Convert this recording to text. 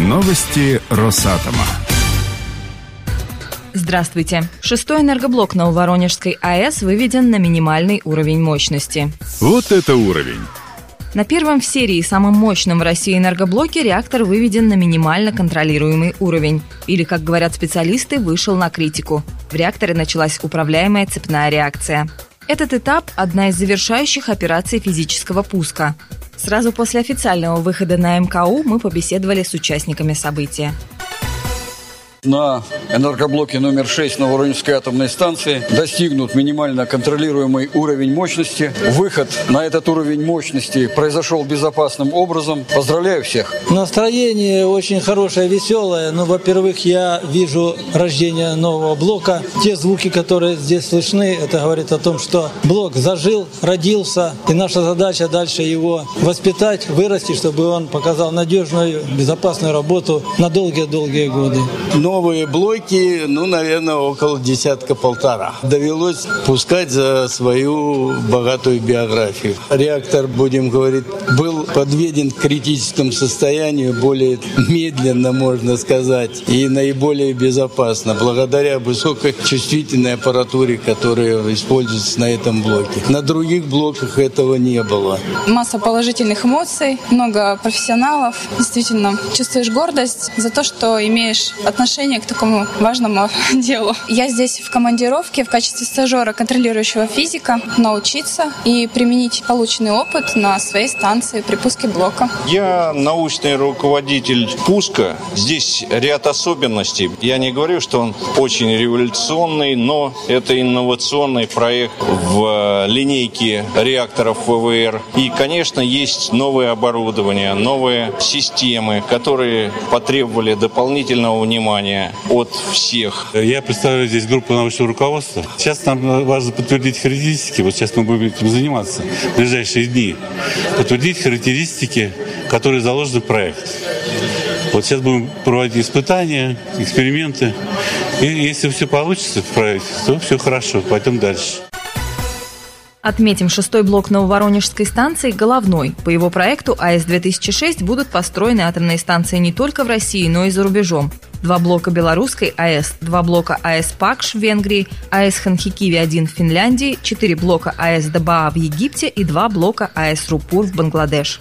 Новости Росатома. Здравствуйте. Шестой энергоблок Нововоронежской АЭС выведен на минимальный уровень мощности. Вот это уровень! На первом в серии самом мощном в России энергоблоке реактор выведен на минимально контролируемый уровень. Или, как говорят специалисты, вышел на критику. В реакторе началась управляемая цепная реакция. Этот этап – одна из завершающих операций физического пуска. Сразу после официального выхода на МКУ мы побеседовали с участниками события. На энергоблоке номер 6 Новоронежской атомной станции достигнут минимально контролируемый уровень мощности. Выход на этот уровень мощности произошел безопасным образом. Поздравляю всех! Настроение очень хорошее, веселое. Ну, во-первых, я вижу рождение нового блока. Те звуки, которые здесь слышны, это говорит о том, что блок зажил, родился. И наша задача дальше его воспитать, вырасти, чтобы он показал надежную, безопасную работу на долгие-долгие годы. Но новые блоки, ну, наверное, около десятка-полтора. Довелось пускать за свою богатую биографию. Реактор, будем говорить, был подведен к критическому состоянию более медленно, можно сказать, и наиболее безопасно, благодаря высокой чувствительной аппаратуре, которая используется на этом блоке. На других блоках этого не было. Масса положительных эмоций, много профессионалов. Действительно, чувствуешь гордость за то, что имеешь отношение отношение к такому важному делу. Я здесь в командировке в качестве стажера, контролирующего физика, научиться и применить полученный опыт на своей станции при пуске блока. Я научный руководитель пуска. Здесь ряд особенностей. Я не говорю, что он очень революционный, но это инновационный проект в линейке реакторов ВВР. И, конечно, есть новое оборудование, новые системы, которые потребовали дополнительного внимания требования от всех. Я представляю здесь группу научного руководства. Сейчас нам важно подтвердить характеристики. Вот сейчас мы будем этим заниматься в ближайшие дни. Подтвердить характеристики, которые заложены в проект. Вот сейчас будем проводить испытания, эксперименты. И если все получится в проекте, то все хорошо, пойдем дальше. Отметим, шестой блок Нововоронежской станции – головной. По его проекту АЭС-2006 будут построены атомные станции не только в России, но и за рубежом. Два блока белорусской АЭС, два блока АЭС Пакш в Венгрии, АЭС Ханхикиви-1 в Финляндии, четыре блока АЭС Дабаа в Египте и два блока АЭС Рупур в Бангладеш.